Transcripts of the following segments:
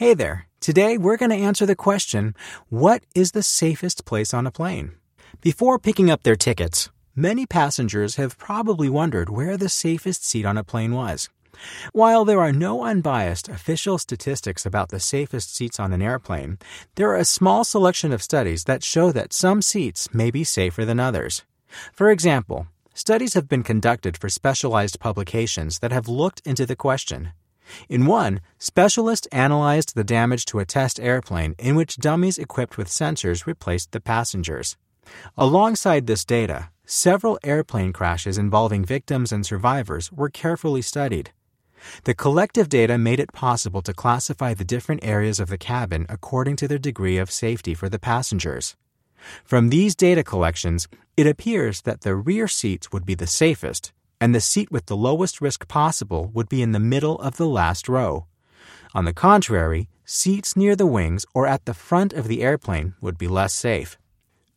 Hey there. Today we're going to answer the question What is the safest place on a plane? Before picking up their tickets, many passengers have probably wondered where the safest seat on a plane was. While there are no unbiased official statistics about the safest seats on an airplane, there are a small selection of studies that show that some seats may be safer than others. For example, studies have been conducted for specialized publications that have looked into the question. In one, specialists analyzed the damage to a test airplane in which dummies equipped with sensors replaced the passengers. Alongside this data, several airplane crashes involving victims and survivors were carefully studied. The collective data made it possible to classify the different areas of the cabin according to their degree of safety for the passengers. From these data collections, it appears that the rear seats would be the safest, and the seat with the lowest risk possible would be in the middle of the last row. On the contrary, seats near the wings or at the front of the airplane would be less safe.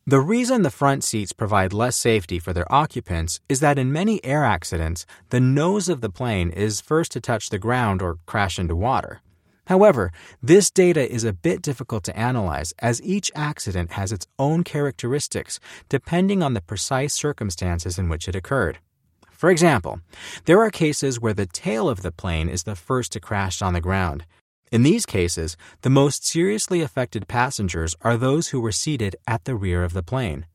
The reason the front seats provide less safety for their occupants is that in many air accidents, the nose of the plane is first to touch the ground or crash into water. However, this data is a bit difficult to analyze as each accident has its own characteristics depending on the precise circumstances in which it occurred. For example, there are cases where the tail of the plane is the first to crash on the ground, in these cases, the most seriously affected passengers are those who were seated at the rear of the plane.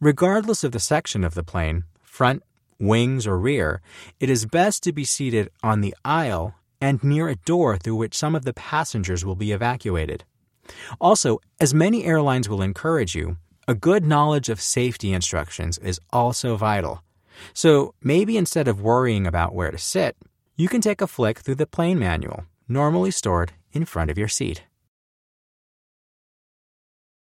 Regardless of the section of the plane, front, wings, or rear, it is best to be seated on the aisle and near a door through which some of the passengers will be evacuated. Also, as many airlines will encourage you, a good knowledge of safety instructions is also vital. So maybe instead of worrying about where to sit, you can take a flick through the plane manual normally stored in front of your seat.